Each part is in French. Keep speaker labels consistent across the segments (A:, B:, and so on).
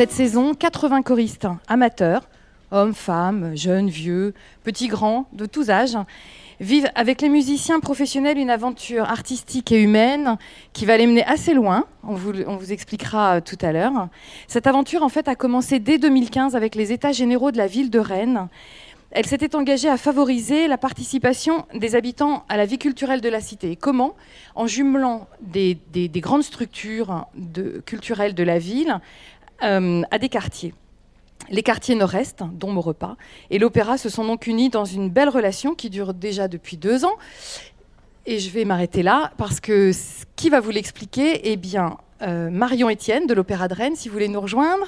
A: Cette saison, 80 choristes amateurs, hommes, femmes, jeunes, vieux, petits, grands, de tous âges, vivent avec les musiciens professionnels une aventure artistique et humaine qui va les mener assez loin. On vous, expliquera euh, tout à l'heure. Cette aventure, en fait, a commencé dès 2015 avec les États généraux de la ville de Rennes. Elle s'était engagée à favoriser la participation des habitants à la vie culturelle de la cité. Comment? En jumelant des, des- des grandes structures culturelles de la ville à des quartiers. Les quartiers nord-est, dont Maurepas, et l'opéra se sont donc unis dans une belle relation qui dure déjà depuis deux ans. Et je vais m'arrêter là parce que qui va vous l'expliquer Eh bien, euh, Marion Etienne de l'Opéra de Rennes, si vous voulez nous rejoindre,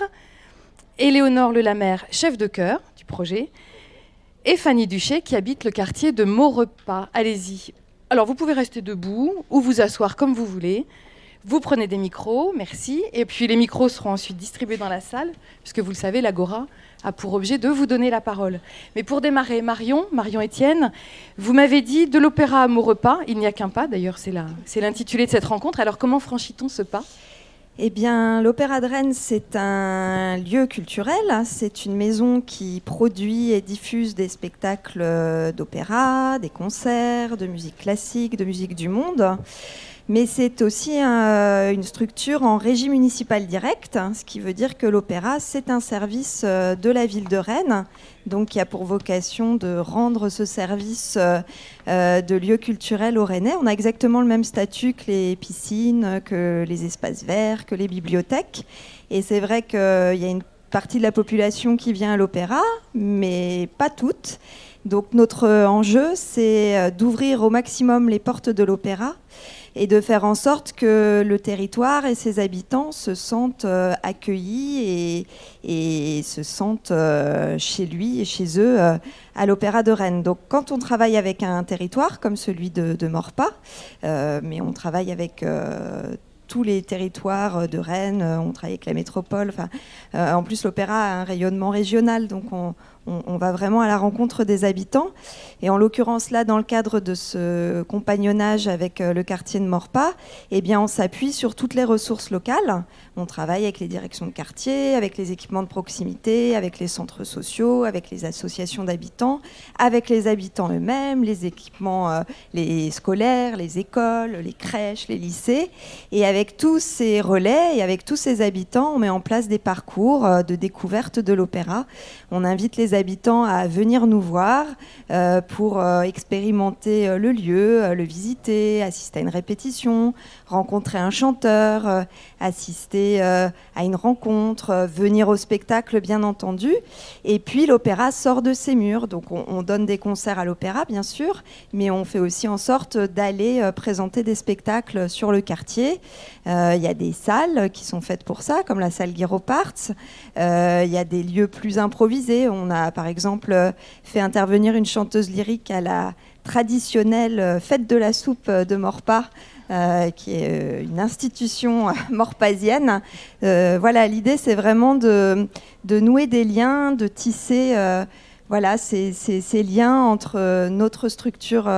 A: Éléonore Lelamère, chef de chœur du projet, et Fanny Duché qui habite le quartier de Maurepas. Allez-y. Alors, vous pouvez rester debout ou vous asseoir comme vous voulez. Vous prenez des micros, merci. Et puis les micros seront ensuite distribués dans la salle, puisque vous le savez, l'Agora a pour objet de vous donner la parole. Mais pour démarrer, Marion, Marion Etienne, vous m'avez dit de l'opéra à Maurepas, il n'y a qu'un pas, d'ailleurs c'est l'intitulé de cette rencontre. Alors comment franchit-on ce pas?
B: Eh bien, l'Opéra de Rennes, c'est un lieu culturel. C'est une maison qui produit et diffuse des spectacles euh, d'opéra, des concerts, de musique classique, de musique du monde. Mais c'est aussi un- une structure en régie municipale directe, hein, ce qui veut dire que l'opéra, c'est un service euh, de la ville de Rennes, donc qui a pour vocation de rendre ce service euh, euh, de lieu culturel aux Rennais. On a exactement le même statut que les piscines, que les espaces verts, que les bibliothèques. Et c'est vrai qu'il y a une partie de la population qui vient à l'opéra, mais pas toute. Donc notre enjeu, c'est euh, d'ouvrir au maximum les portes de l'opéra et de faire en sorte que le territoire et ses habitants se sentent euh, accueillis et, se sentent euh, chez lui et chez eux à l'Opéra de Rennes. Donc quand on travaille avec un territoire comme celui de, euh, mais on travaille avec tous les territoires de Rennes, on travaille avec la métropole. En plus, l'opéra a un rayonnement régional, donc on, on- va vraiment à la rencontre des habitants. Et en l'occurrence, là, dans le cadre de ce compagnonnage avec euh, le quartier de Morpas, eh bien, on s'appuie sur toutes les ressources locales. On travaille avec les directions de quartier, avec les équipements de proximité, avec les centres sociaux, avec les associations d'habitants, avec les habitants eux-mêmes, les équipements euh, les scolaires, les écoles, les crèches, les lycées. Et avec tous ces relais et avec tous ces habitants, on met en place des parcours euh, de découverte de l'opéra. On invite les habitants à venir nous voir pour euh, expérimenter euh, le lieu, euh, le visiter, assister à une répétition, rencontrer un chanteur, assister à une rencontre, venir au spectacle bien entendu. Et puis l'opéra sort de ses murs. Donc on, on donne des concerts à l'opéra bien sûr, mais on fait aussi en sorte d'aller présenter des spectacles sur le quartier. Il y a des salles qui sont faites pour ça, comme la salle Guéroparts. Euh, Il y a des lieux plus improvisés. On a par exemple fait intervenir une chanteuse lyrique à la traditionnelle euh, fête de la soupe euh, de Morpas. euh, qui est une institution morpasienne. Voilà, l'idée c'est vraiment de, nouer des liens, de tisser voilà, ces, ces- liens entre notre structure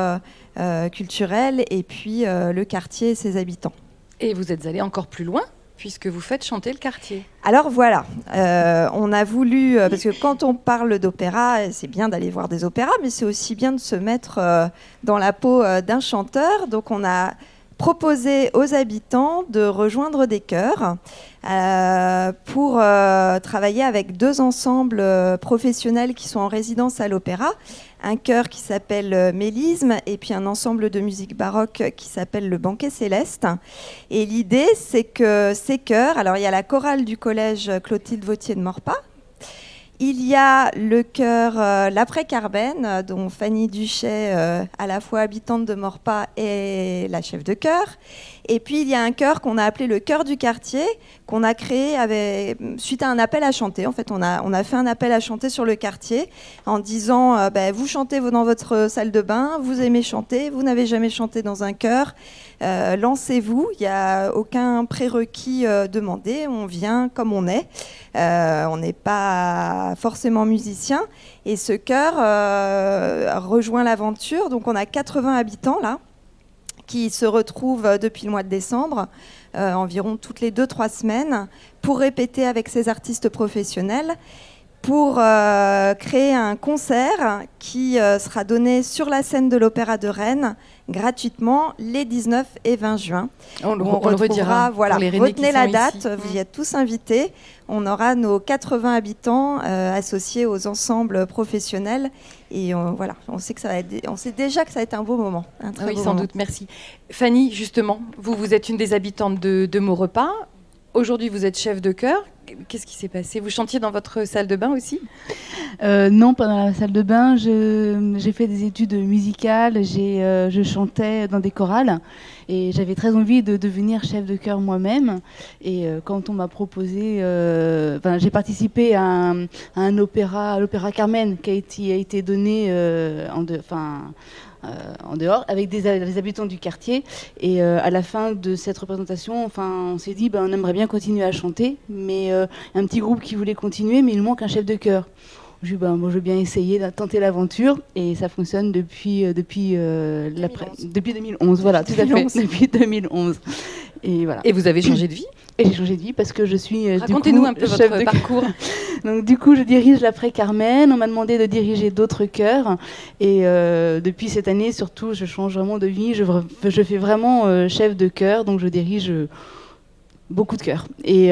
B: culturelle et puis le quartier et ses habitants.
A: Et vous êtes allé encore plus loin, puisque vous faites chanter le quartier.
B: Alors voilà, euh, on a voulu, euh, parce que quand on parle d'opéra, c'est bien d'aller voir des opéras, mais c'est aussi bien de se mettre euh, dans la peau d'un chanteur. Donc on a proposé aux habitants de rejoindre des chœurs euh, pour euh, travailler avec deux ensembles euh, professionnels qui sont en résidence à l'opéra. Un chœur qui s'appelle Mélisme et puis un ensemble de musique baroque qui s'appelle le Banquet Céleste. Et l'idée, c'est que ces chœurs, alors il y a la chorale du collège Clotilde Vautier de Morpas, il y a le chœur euh, L'Après-Carben, euh, dont Fanny Duchet, euh, à la fois habitante de Morpas, est la chef de chœur. Et puis il y a un chœur qu'on a appelé le chœur du quartier, qu'on a créé suite à un appel à chanter. En fait, on a, on a fait un appel à chanter sur le quartier en disant euh, ben, vous chantez dans votre salle de bain, vous aimez chanter, vous n'avez jamais chanté dans un chœur, euh, lancez-vous. Il n'y a aucun prérequis euh, demandé, on vient comme on est. Euh, on n'est pas forcément musicien. Et ce chœur rejoint l'aventure. Donc on a 80 habitants là qui se retrouve depuis le mois de décembre, environ toutes les deux, trois semaines, pour répéter avec ses artistes professionnels pour euh, créer un concert qui euh, sera donné sur la scène de l'Opéra de Rennes gratuitement les 19 et 20 juin.
A: On, le, redira.
B: Voilà, retenez la date, vous y êtes tous invités. On aura nos 80 habitants euh, associés aux ensembles professionnels et on, voilà, on sait que ça va être, on sait déjà que ça va être un beau moment.
A: oui, sans doute. Merci. Fanny, justement, vous vous êtes une des habitantes de, de Maurepas. Aujourd'hui, vous êtes chef de chœur. Qu'est-ce qui s'est passé? Vous chantiez dans votre salle de bain aussi?
C: Euh, Non, pas dans la salle de bain. J'ai fait des études musicales. Euh, je chantais dans des chorales. Et j'avais très envie de devenir chef de chœur moi-même. Et euh, quand on m'a proposé, j'ai participé à un, opéra, l'opéra Carmen, qui a été, donné euh, en dehors avec des, habitants du quartier. Et euh, à la fin de cette représentation, enfin, on s'est dit, ben, on aimerait bien continuer à chanter, mais euh, un petit groupe qui voulait continuer, mais il manque un chef de chœur. Je dis, ben, moi, je veux bien essayer de tenter l'aventure et ça fonctionne depuis, depuis, 2011. depuis 2011. Voilà, tout à fait, depuis 2011.
A: Et, voilà. et vous avez changé de vie?
C: Et j'ai changé de vie parce que je suis.
A: Euh, Racontez-nous un peu votre parcours.
C: Donc du coup, je dirige l'après Carmen. On m'a demandé de diriger d'autres chœurs. Et euh, depuis cette année, surtout, je change vraiment de vie. Je, je fais vraiment euh, chef de chœur. Donc je dirige beaucoup de chœurs. Et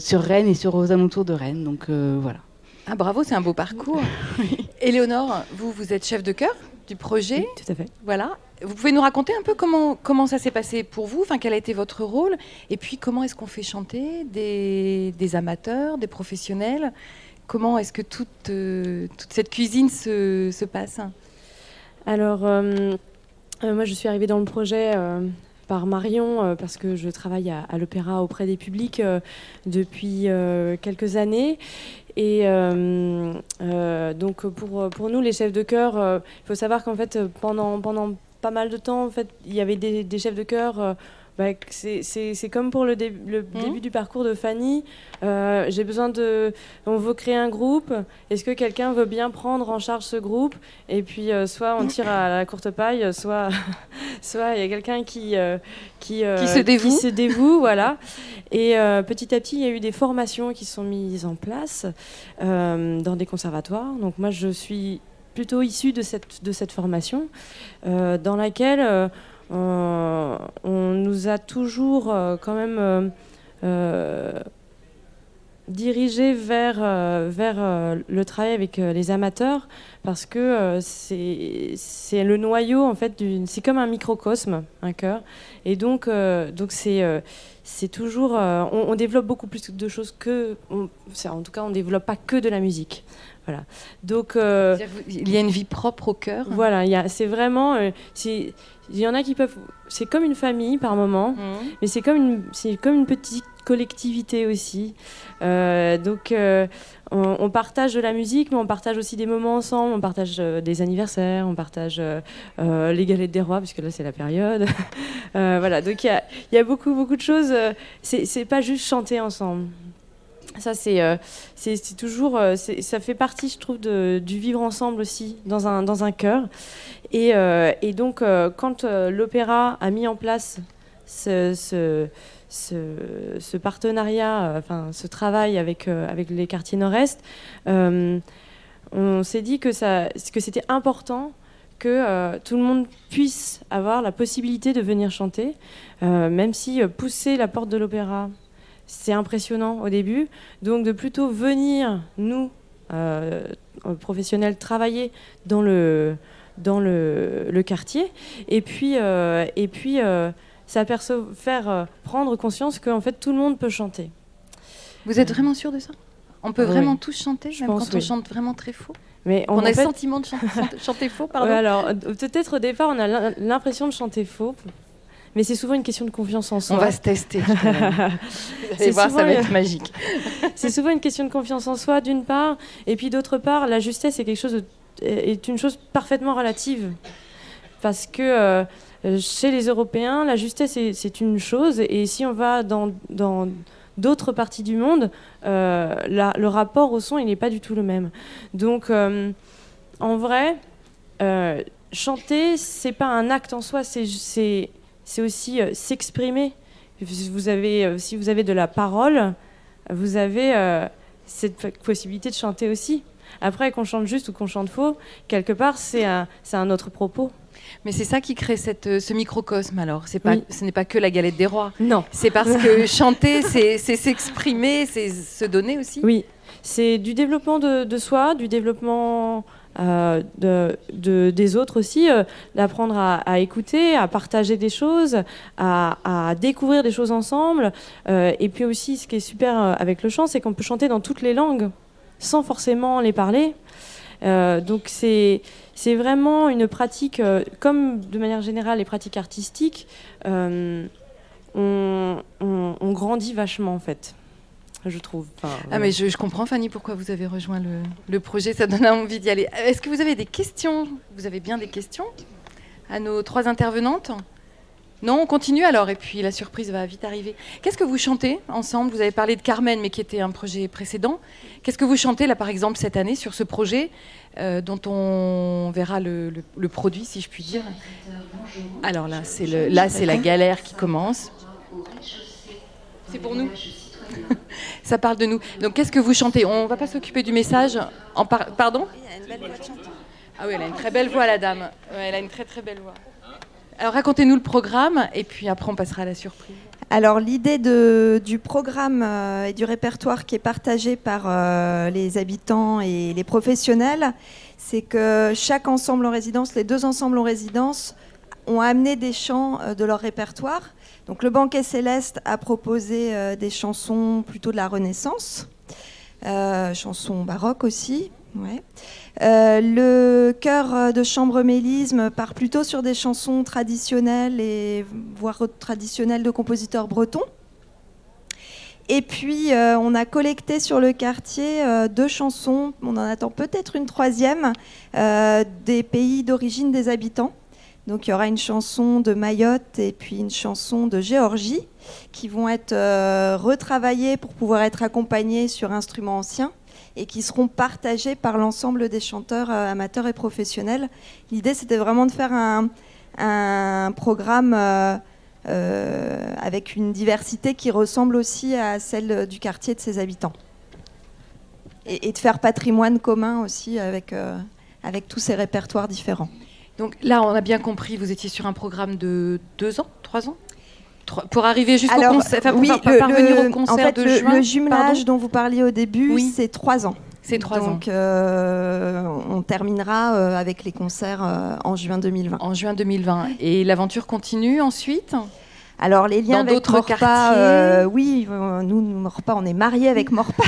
C: sur Rennes et sur aux alentours de Rennes. Donc voilà.
A: Ah bravo, c'est un beau parcours. Éléonore, vous, vous êtes chef de chœur du projet.
D: tout à fait.
A: Voilà. Vous pouvez nous raconter un peu comment, comment ça s'est passé pour vous, enfin, quel a été votre rôle, et puis comment est-ce qu'on fait chanter des, des, amateurs, des professionnels? Comment est-ce que toute, euh, toute cette cuisine se, se passe?
D: Alors, euh, euh, moi je suis arrivée dans le projet par Marion parce que je travaille à, l'opéra auprès des publics depuis quelques années. Et donc pour, pour nous, les chefs de chœur, il faut savoir qu'en fait, pendant, pendant pas mal de temps. En fait, il y avait des, chefs de chœur. Euh, bah, c'est comme pour le, le mmh. début du parcours de Fanny. Euh, j'ai besoin de. On veut créer un groupe. Est-ce que quelqu'un veut bien prendre en charge ce groupe? Et puis, euh, soit on tire à la courte paille, soit soit il y a quelqu'un qui
A: qui, qui, se dévoue.
D: Qui se dévoue voilà. Et petit à petit, il y a eu des formations qui sont mises en place dans des conservatoires. Donc moi, je suis plutôt issu de cette, de cette formation, euh, dans laquelle euh, on, nous a toujours euh, quand même dirigé vers, vers le travail avec les amateurs, parce que c'est le noyau, en fait, c'est comme un microcosme, un cœur. Et donc, donc c'est c'est toujours. On, développe beaucoup plus de choses que. en tout cas, on ne développe pas que de la musique. Voilà.
A: Donc, euh, il y a une vie propre au cœur.
D: Voilà, c'est vraiment. Euh, il y en a qui peuvent. C'est comme une famille par moment, mmh. mais c'est comme une, c'est comme une petite collectivité aussi. Euh, donc, on, partage de la musique, mais on partage aussi des moments ensemble. On partage des anniversaires, on partage les galettes des rois, puisque là c'est la période. voilà, donc il y a, beaucoup, beaucoup de choses. c'est pas juste chanter ensemble. Ça, c'est euh, toujours, euh, ça fait partie, je trouve, de, du vivre ensemble aussi dans un, dans un chœur. Et, euh, et donc, quand l'opéra a mis en place ce, ce, ce, partenariat, enfin, ce travail avec, avec les quartiers nord-est, on s'est dit que, que c'était important que tout le monde puisse avoir la possibilité de venir chanter, même si pousser la porte de l'opéra c'est impressionnant au début. Donc de plutôt venir, nous, euh, professionnels, travailler dans le, dans le, quartier, et puis, euh, et puis euh, faire euh, prendre conscience qu'en fait tout le monde peut chanter.
A: Vous êtes vraiment sûr de ça? On peut vraiment tous chanter, même quand on chante vraiment très faux? Mais on, a le sentiment de chanter, faux, pardon?
D: alors, peut-être au départ, on a l'impression de chanter faux, mais c'est souvent une question de confiance en soi.
A: On va se tester. Allez voir, ça va être magique.
D: c'est souvent une question de confiance en soi, d'une part, et puis d'autre part, la justesse est quelque chose est une chose parfaitement relative, parce que euh, chez les Européens, la justesse c'est une chose, et si on va dans, d'autres parties du monde, euh, le rapport au son, il n'est pas du tout le même. Donc, euh, en vrai, chanter, c'est pas un acte en soi, c'est aussi s'exprimer. Si vous avez de la parole, vous avez cette possibilité de chanter aussi. Après, qu'on chante juste ou qu'on chante faux, quelque part, c'est un autre propos.
A: Mais c'est ça qui crée cette, euh, ce microcosme alors. C'est pas, Ce n'est pas que la galette des rois.
D: Non.
A: C'est parce que chanter, c'est s'exprimer, c'est se donner aussi.
D: Oui. C'est du développement de, soi, du développement euh, de, des autres aussi, euh, d'apprendre à, écouter, à partager des choses, à, découvrir des choses ensemble. et puis aussi, ce qui est super avec le chant, c'est qu'on peut chanter dans toutes les langues sans forcément les parler. Donc c'est c'est vraiment une pratique, euh, comme de manière générale les pratiques artistiques, euh, on, grandit vachement en fait, je trouve.
A: ah mais je, comprends Fanny pourquoi vous avez rejoint le, projet, ça donne envie d'y aller. Est-ce que vous avez des questions? Vous avez bien des questions? À nos trois intervenantes? Non, on continue alors, et puis la surprise va vite arriver. Qu'est-ce que vous chantez ensemble? Vous avez parlé de Carmen, mais qui était un projet précédent. Qu'est-ce que vous chantez là, par exemple, cette année sur ce projet euh, dont on verra le, produit, si je puis dire? Alors là, c'est le, là, c'est la galère qui commence. C'est pour nous? Ça parle de nous. Donc, qu'est-ce que vous chantez? On va pas s'occuper du message. En Pardon? Ah oui, elle a une très belle voix, la dame. elle a une très très belle voix. Alors racontez-nous le programme et puis après on passera à la surprise.
B: Alors l'idée du programme euh, et du répertoire qui est partagé par euh, les habitants et les professionnels, c'est que chaque ensemble en résidence, les deux ensembles en résidence, ont amené des chants euh, de leur répertoire. Donc le Banquet Céleste a proposé des chansons plutôt de la Renaissance, chansons baroques aussi. Euh, le chœur de chambre mélisme part plutôt sur des chansons traditionnelles et voire traditionnelles de compositeurs bretons. Et puis, euh, on a collecté sur le quartier euh, deux chansons, on en attend peut-être une troisième, des pays d'origine des habitants. Donc, il y aura une chanson de Mayotte et puis une chanson de Géorgie qui vont être retravaillées pour pouvoir être accompagnées sur instruments anciens et qui seront partagés par l'ensemble des chanteurs euh, amateurs et professionnels. L'idée, c'était vraiment de faire un, programme euh, euh, avec une diversité qui ressemble aussi à celle du quartier de ses habitants. Et, de faire patrimoine commun aussi avec, avec tous ces répertoires différents.
A: Donc là, on a bien compris, vous étiez sur un programme de deux ans, trois ans? Pour arriver jusqu'au concert, pour oui, parvenir au concert
B: en fait,
A: de
B: le,
A: juin.
B: Le jumelage dont vous parliez au début, c'est trois ans.
A: C'est trois ans.
B: Donc, euh, on terminera euh, avec les concerts euh, en juin 2020.
A: En juin 2020. Et l'aventure continue ensuite?
B: Alors les liens Dans avec Morpa, oui, nous Morpa, on est mariés avec Morpa.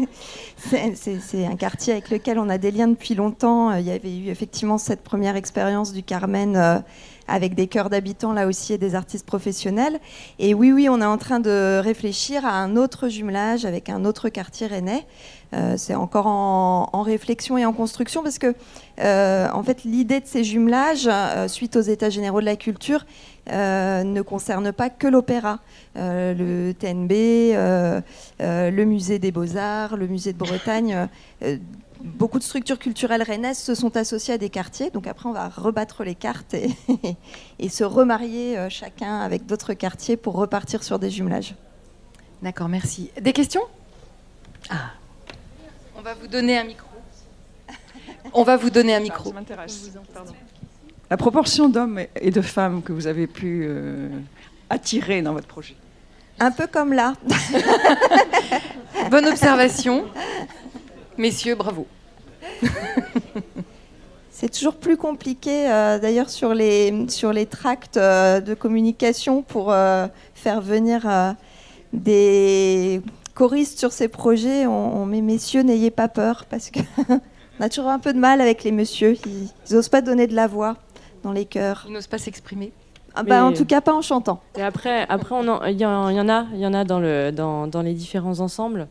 B: c'est un quartier avec lequel on a des liens depuis longtemps. Il y avait eu effectivement cette première expérience du Carmen avec des chœurs d'habitants là aussi et des artistes professionnels. Et oui, oui, on est en train de réfléchir à un autre jumelage avec un autre quartier rennais. Euh, c'est encore en, réflexion et en construction parce que, euh, en fait, l'idée de ces jumelages, euh, suite aux États généraux de la culture, ne concerne pas que l'opéra. le TNB, le musée des beaux-arts, le musée de Bretagne beaucoup de structures culturelles rennaises se sont associées à des quartiers. Donc après, on va rebattre les cartes et, se remarier euh, chacun avec d'autres quartiers pour repartir sur des jumelages.
A: D'accord, merci. Des questions? Ah, on va vous donner un micro. On va vous donner un micro. Ça m'intéresse.
E: La proportion d'hommes et de femmes que vous avez pu euh, attirer dans votre projet?
B: Un peu comme là.
A: Bonne observation. Messieurs, bravo.
B: C'est toujours plus compliqué, euh, d'ailleurs, sur les, sur les tracts euh, de communication pour euh, faire venir des choristes sur ces projets. On, met messieurs, n'ayez pas peur, parce qu'on a toujours un peu de mal avec les messieurs. Ils n'osent pas donner de la voix dans les chœurs.
A: Ils n'osent pas s'exprimer.
B: Ah bah, en tout cas, pas en chantant.
D: Et après, après il y, en a, il y en a dans, le, dans, dans les différents ensembles.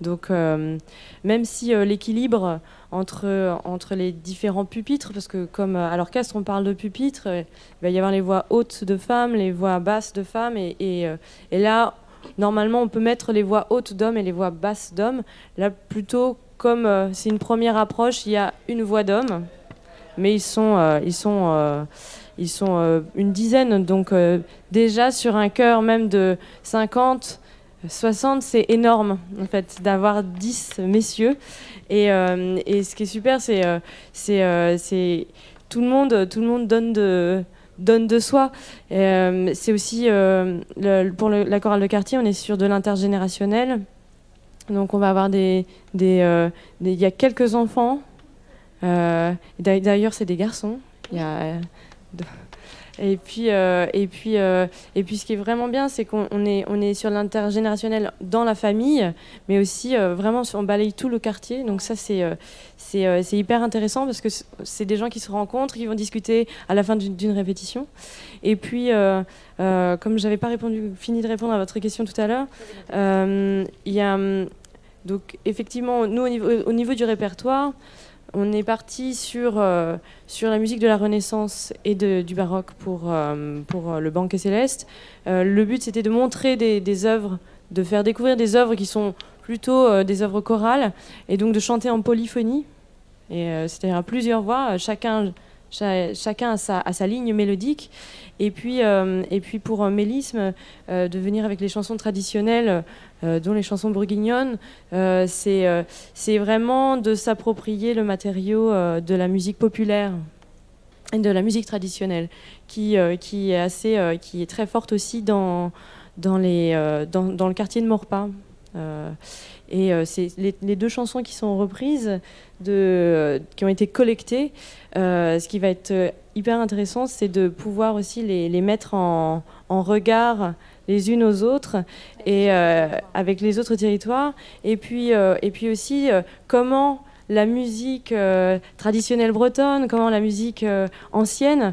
D: Donc, euh, même si euh, l'équilibre entre, entre les différents pupitres, parce que comme euh, à l'orchestre on parle de pupitres, il va y avoir les voix hautes de femmes, les voix basses de femmes, et, et, là, normalement, on peut mettre les voix hautes d'hommes et les voix basses d'hommes. Là, plutôt comme c'est une première approche, il y a une voix d'homme mais ils sont, ils sont, ils sont une dizaine. Donc déjà sur un chœur même de 50, 60, c'est énorme en fait d'avoir 10 messieurs. Et, et, ce qui est super, c'est c'est tout le monde, tout le monde donne de soi. c'est aussi pour la chorale de quartier, on est sur de l'intergénérationnel. Donc on va avoir des, il y a quelques enfants. D'ailleurs, c'est des garçons. Et puis, euh, et, puis, euh, et puis, ce qui est vraiment bien, c'est qu'on est, on est sur l'intergénérationnel dans la famille, mais aussi euh, vraiment, on balaye tout le quartier. Donc ça, c'est c'est hyper intéressant parce que c'est des gens qui se rencontrent, qui vont discuter à la fin d'une répétition. Et puis, comme j'avais pas répondu, fini de répondre à votre question tout à l'heure, il y a donc effectivement, nous au niveau, au niveau du répertoire, on est parti sur, euh, sur la musique de la Renaissance et du baroque pour, euh, pour euh, le Banquet Céleste. le but, c'était de montrer des, œuvres, de faire découvrir des œuvres qui sont plutôt des œuvres chorales, et donc de chanter en polyphonie, c'est-à-dire à plusieurs voix, chacun, chacun a sa, ligne mélodique. Et puis, et puis pour Mélisme, de venir avec les chansons traditionnelles euh, dont les chansons bourguignonnes, euh, euh, c'est vraiment de s'approprier le matériau de la musique populaire et de la musique traditionnelle, qui, qui, est, assez, qui est très forte aussi dans, dans, les, dans, dans le quartier de Morpa. Et c'est les, deux chansons qui sont reprises, de, qui ont été collectées. ce qui va être hyper intéressant, c'est de pouvoir aussi les, mettre en, regard les unes aux autres et euh, avec les autres territoires. Et puis, euh, et puis aussi, euh, comment la musique traditionnelle bretonne, comment la musique ancienne,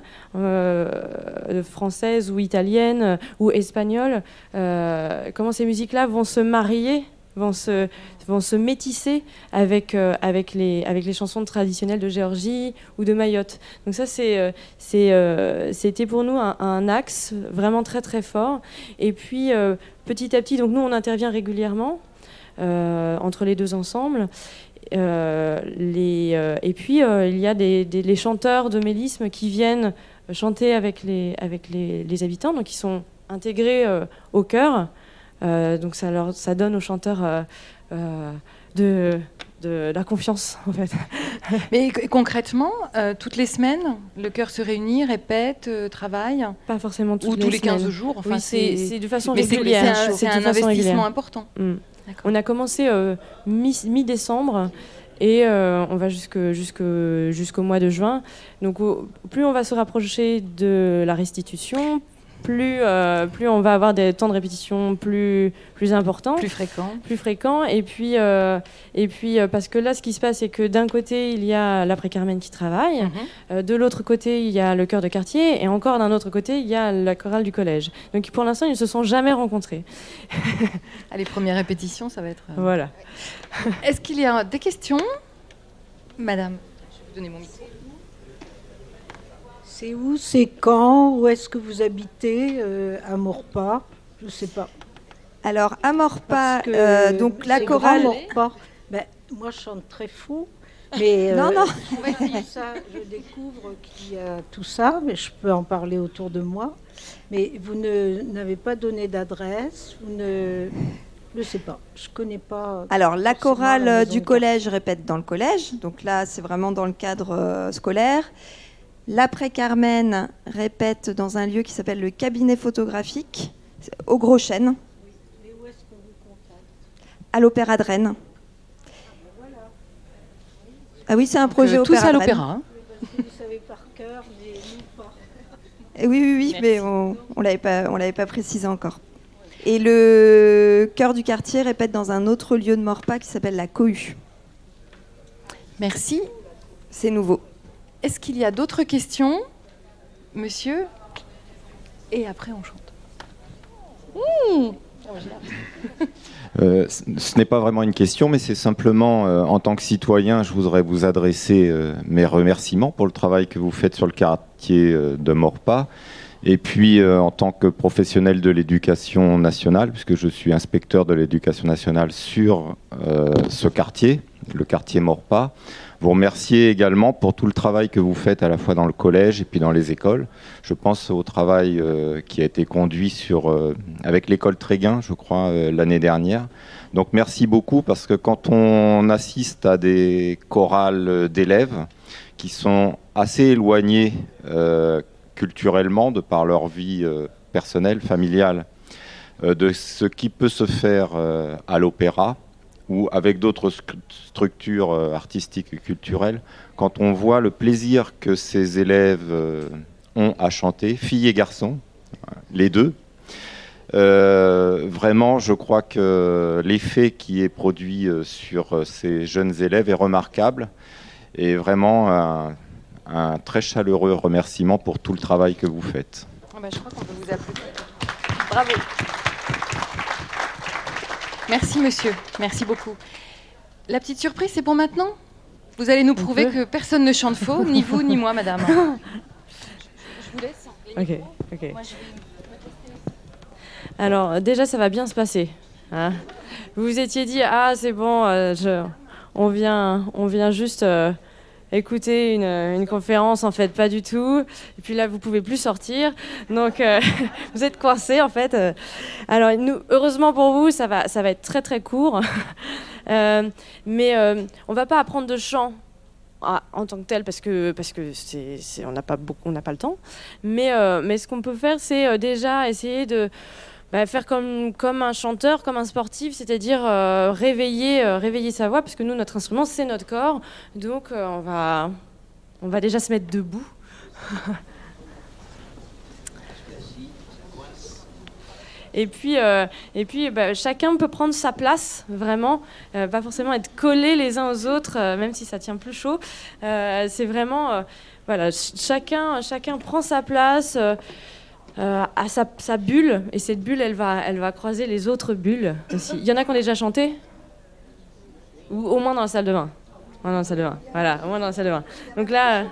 D: française ou italienne ou espagnole, comment ces musiques-là vont se marier vont se, vont se métisser avec, euh, avec, les, avec les chansons traditionnelles de Géorgie ou de Mayotte. Donc ça, c'est, euh, euh, c'était pour nous un, axe vraiment très très fort. Et puis, petit à petit, donc nous, on intervient régulièrement entre les deux ensembles. les, et puis, il y a des, des, les chanteurs de mélisme qui viennent chanter avec les, avec les, les habitants, donc ils sont intégrés au chœur. Euh, donc ça, leur, ça donne aux chanteurs euh, euh, de, de, la confiance en fait.
A: Mais concrètement, toutes les semaines, le chœur se réunit, répète, travaille
D: Pas forcément toutes
A: Ou
D: les
A: tous les 15 jours enfin,
D: oui, c'est de façon régulière.
A: C'est un, investissement important.
D: Mm. On a commencé mi-décembre. et on va jusqu'au jusqu'au mois de juin. Donc, plus on va se rapprocher de la restitution, plus, euh, plus on va avoir des temps de répétition plus, plus importants.
A: Plus fréquents.
D: Plus fréquents. Et puis, euh, et puis euh, parce que là, ce qui se passe, c'est que d'un côté, il y a l'après-Carmen qui travaille. Mhm. de l'autre côté, il y a le chœur de quartier. Et encore d'un autre côté, il y a la chorale du collège. Donc pour l'instant, ils ne se sont jamais rencontrés.
A: Ah, les premières répétitions, ça va être...
D: Voilà.
A: Est-ce qu'il y a des questions? Madame, je vais vous donner mon micro.
F: C'est où C'est quand Où est-ce que vous habitez euh, À Morpa? Je ne sais pas.
B: Alors, à Morpa, euh, donc la chorale.
F: Ben, moi, je chante très faux. Mais
B: non, euh, non.
F: ça, je découvre qu'il y a tout ça, mais je peux en parler autour de moi. Mais vous n'avez pas donné d'adresse, vous ne. Je ne sais pas, je connais pas.
B: Alors, la chorale du collège répète dans le collège, donc là, c'est vraiment dans le cadre scolaire. L'après-Carmen répète dans un lieu qui s'appelle le cabinet photographique, au Gros Chêne. Mais où est-ce qu'on vous contacte À l'Opéra de Rennes. Ah oui, c'est un projet
A: Donc,
B: opéra.
A: Tous à l'opéra. Hein.
F: Vous savez par cœur, mais nous pas.
B: Oui, oui, oui, mais on ne l'avait pas, pas précisé encore. Et le cœur du quartier répète dans un autre lieu de Morpa qui s'appelle la Cohue.
A: Merci.
B: C'est nouveau.
A: Est-ce qu'il y a d'autres questions Monsieur? Et après, on chante. Mmh
G: euh, ce n'est pas vraiment une question, mais c'est simplement, euh, en tant que citoyen, je voudrais vous adresser euh, mes remerciements pour le travail que vous faites sur le quartier de Morpa. Et puis, en tant que professionnel de l'éducation nationale, puisque je suis inspecteur de l'éducation nationale sur ce quartier, le quartier Morpas. Vous remercier également pour tout le travail que vous faites à la fois dans le collège et puis dans les écoles. Je pense au travail qui a été conduit sur, avec l'école Tréguin, je crois, l'année dernière. Donc merci beaucoup parce que quand on assiste à des chorales d'élèves qui sont assez éloignés culturellement de par leur vie personnelle, familiale, de ce qui peut se faire à l'opéra, ou avec d'autres structures euh, artistiques et culturelles, quand on voit le plaisir que ces élèves euh, ont à chanter, filles et garçons, les deux, euh, vraiment, je crois que l'effet qui est produit sur ces jeunes élèves est remarquable et vraiment un, très chaleureux remerciement pour tout le travail que vous faites.
A: Ah bah, je crois qu'on peut vous applaudir. Bravo. Merci monsieur, merci beaucoup. La petite surprise, c'est pour maintenant? Vous allez nous prouver que personne ne chante faux, ni vous ni moi, madame. Je vous laisse.
D: Ok, ok. Alors déjà, ça va bien se passer. Hein. vous vous étiez dit, ah c'est bon, euh, je, on, vient, on vient juste... Euh, écouter une, conférence, en fait, pas du tout. Et puis là, vous pouvez plus sortir. Donc, euh, vous êtes coincé, en fait. Alors, nous, heureusement pour vous, ça va, ça va être très, très court. Euh, mais euh, on va pas apprendre de chant. Ah, en tant que tel parce que parce que c'est, on n'a pas beaucoup on n'a pas le temps mais mais ce qu'on peut faire c'est déjà essayer de bah, faire comme, comme un chanteur, comme un sportif, c'est-à-dire euh, réveiller, euh, réveiller sa voix, parce que nous, notre instrument, c'est notre corps. Donc, euh, on, va, on va déjà se mettre debout. Et puis, et puis bah, chacun peut prendre sa place, vraiment. pas forcément être collés les uns aux autres, même si ça tient plus chaud. c'est vraiment, voilà, chacun, chacun prend sa place. Euh, à sa, bulle, et cette bulle, elle va, elle va croiser les autres bulles Il y en a qui ont déjà chanté? Ou au moins dans la salle de bain dans la salle de bain. Voilà, au moins dans la salle de bain. Donc là.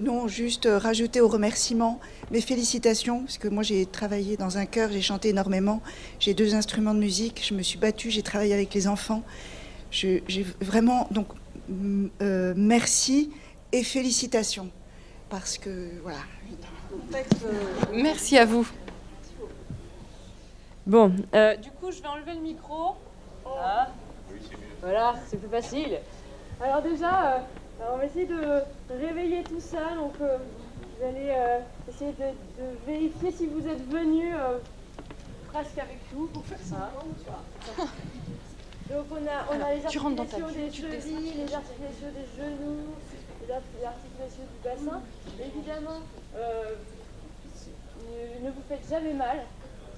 H: Non, juste rajouter au remerciement mes félicitations, parce que moi j'ai travaillé dans un chœur, j'ai chanté énormément, j'ai deux instruments de musique, je me suis battue, j'ai travaillé avec les enfants. J'ai vraiment, donc, euh, merci et félicitations, parce que, voilà.
A: Merci à vous.
D: Bon, euh, du coup, je vais enlever le micro. Ah. Voilà, c'est plus facile. Alors déjà, euh, on va essayer de réveiller tout ça. Donc, vous allez euh, essayer de, vérifier si vous êtes venu euh, presque avec nous pour faire ça. Donc on a, on a les articulations des chevilles, les articulations des genoux, les articulations du bassin. Évidemment, euh, ne, vous faites jamais mal.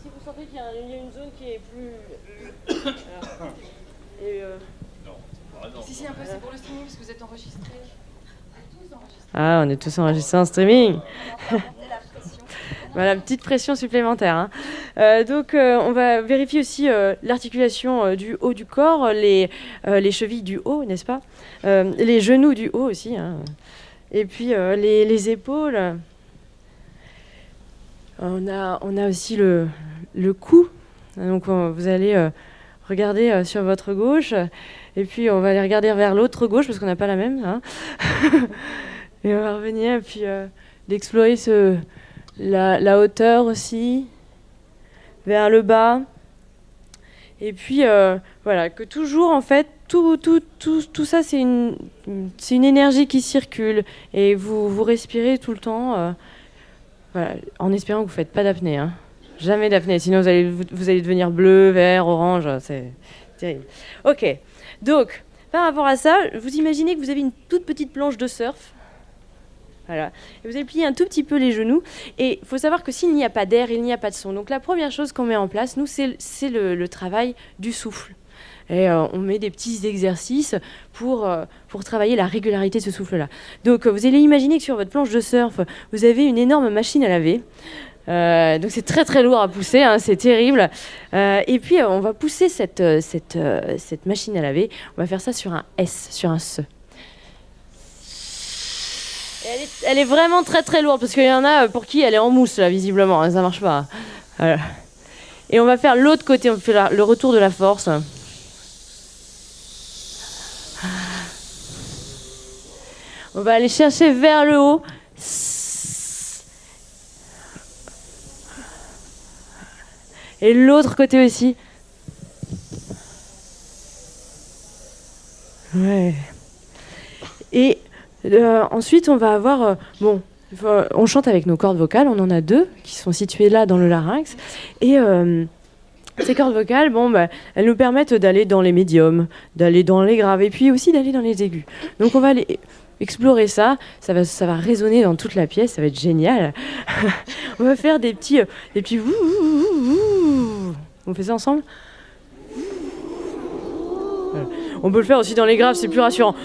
D: Si vous sentez qu'il y, a une zone qui est plus...
A: Et, si, si, un peu, c'est pour le streaming parce que vous êtes enregistré.
D: Ah, on est tous enregistrés en streaming. voilà, petite pression supplémentaire. Hein. Euh, donc, euh, on va vérifier aussi euh, l'articulation du haut du corps, les, les chevilles du haut, n'est-ce pas? Les genoux du haut aussi. Hein. Et puis, les, les, épaules. On a, on a aussi le, le cou. Donc, vous allez regarder sur votre gauche. Et puis, on va aller regarder vers l'autre gauche parce qu'on n'a pas la même. Hein. Et on va revenir et puis euh, d'explorer ce, la, hauteur aussi, vers le bas. Et puis euh, voilà, que toujours en fait, tout, tout, tout, tout ça c'est une, une énergie qui circule et vous, vous respirez tout le temps euh, voilà, en espérant que vous ne faites pas d'apnée. Hein. Jamais d'apnée, sinon vous allez, vous allez devenir bleu, vert, orange, c'est terrible. Ok, donc par rapport à ça, vous imaginez que vous avez une toute petite planche de surf vous allez plier un tout petit peu les genoux. Et il faut savoir que s'il n'y a pas d'air, il n'y a pas de son. Donc la première chose qu'on met en place, nous, c'est le, travail du souffle. Et euh, on met des petits exercices pour, euh, pour travailler la régularité de ce souffle-là. Donc vous allez imaginer que sur votre planche de surf, vous avez une énorme machine à laver. Euh, donc c'est très très lourd à pousser, hein, c'est terrible. et puis on va pousser cette, cette, cette machine à laver, on va faire ça sur un S, sur un S. Elle est, vraiment très très lourde parce qu'il y en a pour qui elle est en mousse là visiblement, hein, ça marche pas. Et on va faire l'autre côté, on fait le retour de la force. On va aller chercher vers le haut. Et l'autre côté aussi. Ouais. Et euh, ensuite, on va avoir. Euh, bon, on chante avec nos cordes vocales. On en a deux qui sont situées là dans le larynx. Et. Euh, ces cordes vocales, bon, bah, elles nous permettent d'aller dans les médiums, d'aller dans les graves et puis aussi d'aller dans les aigus. Donc on va aller explorer ça, ça va, ça va résonner dans toute la pièce, ça va être génial. on va faire des petits, des petits On fait ça ensemble On peut le faire aussi dans les graves, c'est plus rassurant.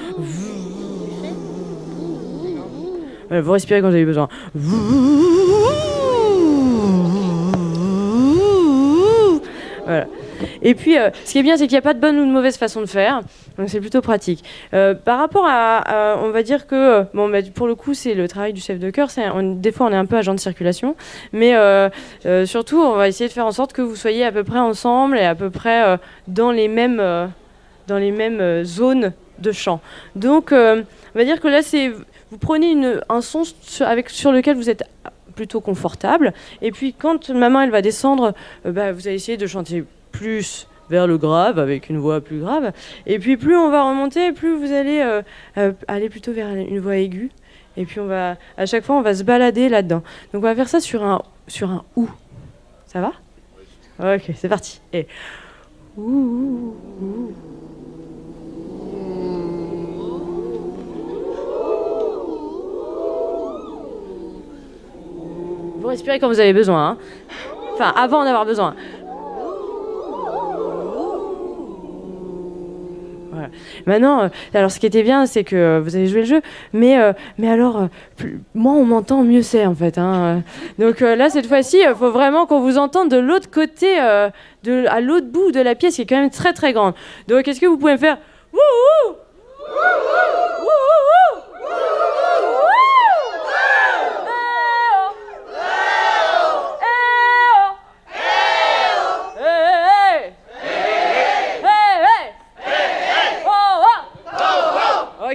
D: vous respirez quand vous avez besoin. Voilà. Et puis, euh, ce qui est bien, c'est qu'il n'y a pas de bonne ou de mauvaise façon de faire. Donc, c'est plutôt pratique. Euh, par rapport à, on va dire que, euh, bon, bah, pour le coup, c'est le travail du chef de chœur. des fois, on est un peu agent de circulation. Mais surtout, on va essayer de faire en sorte que vous soyez à peu près ensemble et à peu près dans les mêmes, dans les mêmes zones de chant. Donc, on va dire que là, c'est vous prenez un son sur lequel vous êtes plutôt confortable. Et puis quand ma main elle va descendre, euh, bah, vous allez essayer de chanter plus vers le grave avec une voix plus grave. Et puis plus on va remonter, plus vous allez euh, euh, aller plutôt vers une voix aiguë. Et puis on va à chaque fois on va se balader là-dedans. Donc on va faire ça sur un sur un ou. Ça va? Ok, c'est parti. Et ouh, ouh. Vous respirez quand vous avez besoin. Hein. Enfin, avant d'en avoir besoin. Maintenant, euh, alors ce qui était bien, c'est que vous avez joué le jeu, mais, euh, mais alors, euh, moins on m'entend, mieux c'est en fait. Hein. Donc là, cette fois-ci, il faut vraiment qu'on vous entende de l'autre côté, à l'autre bout de la pièce, qui est quand même très très grande. Donc, est-ce que vous pouvez me faire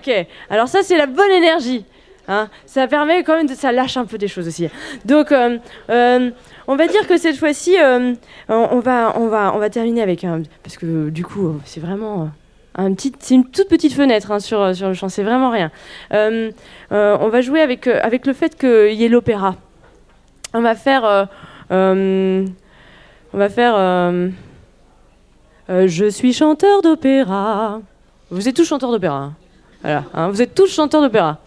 D: Ok, alors ça c'est la bonne énergie. Hein. Ça permet quand même de, ça lâche un peu des choses aussi. Donc, euh, euh, on va dire que cette fois-ci, euh, on, va, on va, on va terminer avec un, parce que du coup, c'est vraiment un petit, c'est une toute petite fenêtre hein, sur sur le chant, c'est vraiment rien. on va jouer avec avec le fait qu'il y ait l'opéra. On va faire, on va faire. je suis chanteur d'opéra. Vous êtes tous chanteurs d'opéra. Hein. Voilà, hein, vous êtes tous chanteurs d'opéra.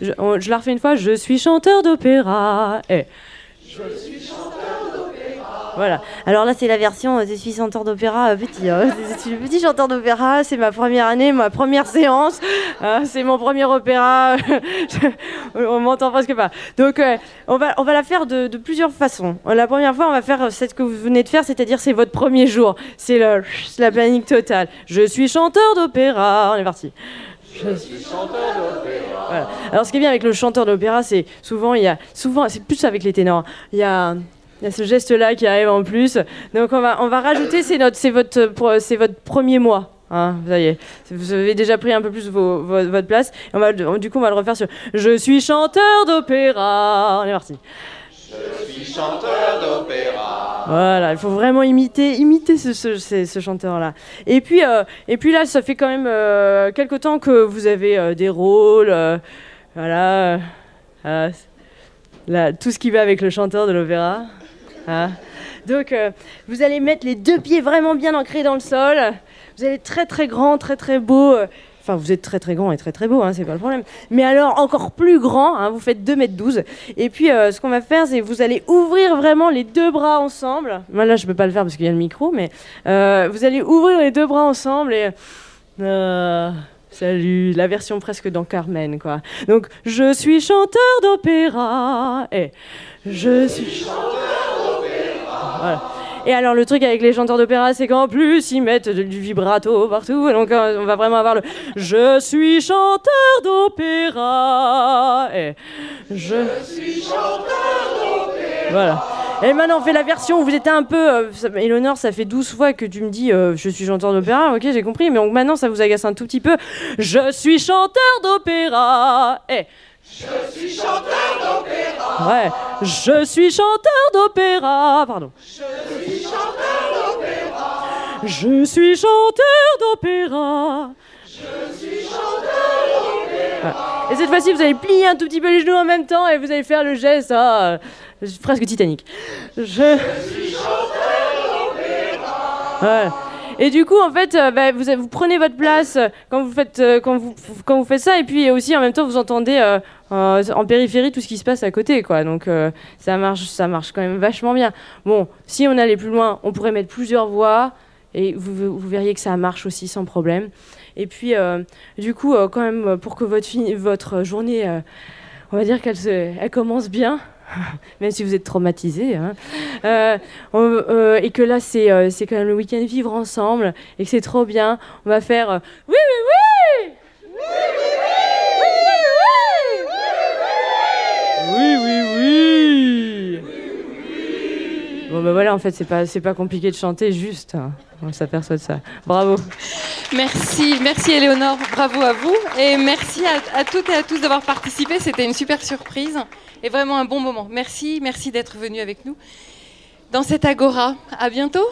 D: Je, la refais une fois. Je suis chanteur d'opéra. Eh. Je suis chanteur. Voilà. Alors là, c'est la version euh, Je suis chanteur d'opéra euh, petit. Hein. Je suis le petit chanteur d'opéra. C'est ma première année, ma première séance. Hein, c'est mon premier opéra. on m'entend presque pas. Donc, euh, on, va, on va la faire de, plusieurs façons. La première fois, on va faire ce que vous venez de faire, c'est-à-dire c'est votre premier jour. C'est la panique totale. Je suis chanteur d'opéra. On est parti. Je suis chanteur d'opéra. Alors ce qui est bien avec le chanteur d'opéra, c'est souvent il y a souvent c'est plus avec les ténors. Il y a il y a ce geste-là qui arrive en plus. Donc on va, on va rajouter, c'est, votre, votre premier mois. Hein, y est, vous avez déjà pris un peu plus votre place. on va, du coup, on va le refaire sur Je suis chanteur d'opéra. On est parti. Je suis chanteur d'opéra. Voilà, il faut vraiment imiter, imiter ce, chanteur-là. Et puis, euh, et puis là, ça fait quand même euh, quelque temps que vous avez euh, des rôles. voilà. Là, tout ce qui va avec le chanteur de l'opéra. Hein? Donc, vous allez mettre les deux pieds vraiment bien ancrés dans le sol. Vous allez être très très grand, très très beau. Enfin, vous êtes très très grand et très très beau, hein, c'est pas le problème. Mais alors, encore plus grand, hein, vous faites 2 mètres 12. Et puis, euh, ce qu'on va faire, c'est vous allez ouvrir vraiment les deux bras ensemble. Moi, là, je peux pas le faire parce qu'il y a le micro, mais euh, vous allez ouvrir les deux bras ensemble et. Euh, salut, la version presque dans Carmen, quoi. Donc, je suis chanteur d'opéra. Et je suis chanteur. Et alors le truc avec les chanteurs d'opéra, c'est qu'en plus ils mettent du vibrato partout. Donc euh, on va vraiment avoir le Je suis chanteur d'opéra. Je... suis chanteur d'opéra. Voilà. Et maintenant on fait la version où vous êtes un peu. Euh, ça- Eleonore, ça fait 12 fois que tu me dis euh, Je suis chanteur d'opéra. Ok, j'ai compris. Mais donc maintenant ça vous agace un tout petit peu. Je suis chanteur d'opéra. Et. Je suis chanteur d'opéra. Ouais, je suis chanteur d'opéra. Pardon. Je suis chanteur d'opéra. Ouais. Et cette fois-ci, vous allez plier un tout petit peu les genoux en même temps et vous allez faire le geste ah, euh, presque Titanic. Je suis chanteur d'opéra. Ouais. Et du coup, en fait, euh, bah, vous, prenez votre place euh, quand vous faites euh, quand vous faites ça, et puis aussi en même temps, vous entendez en périphérie tout ce qui se passe à côté, quoi. Donc ça marche, ça marche quand même vachement bien. Bon, si on allait plus loin, on pourrait mettre plusieurs voix, et vous, verriez que ça marche aussi sans problème. Et puis, du coup, quand même, pour que votre journée, on va dire qu'elle commence bien. Même si vous êtes traumatisé, hein. Euh, euh, et que là c'est euh, c'est quand même le week-end vivre ensemble et que c'est trop bien. On va faire oui oui oui oui oui oui oui. Bon ben voilà en fait c'est pas c'est pas compliqué de chanter juste. On s'aperçoit de ça. Bravo.
A: Merci, merci Éléonore, bravo à vous et merci à, à toutes et à tous d'avoir participé. C'était une super surprise et vraiment un bon moment. Merci, merci d'être venu avec nous dans cette agora. À bientôt.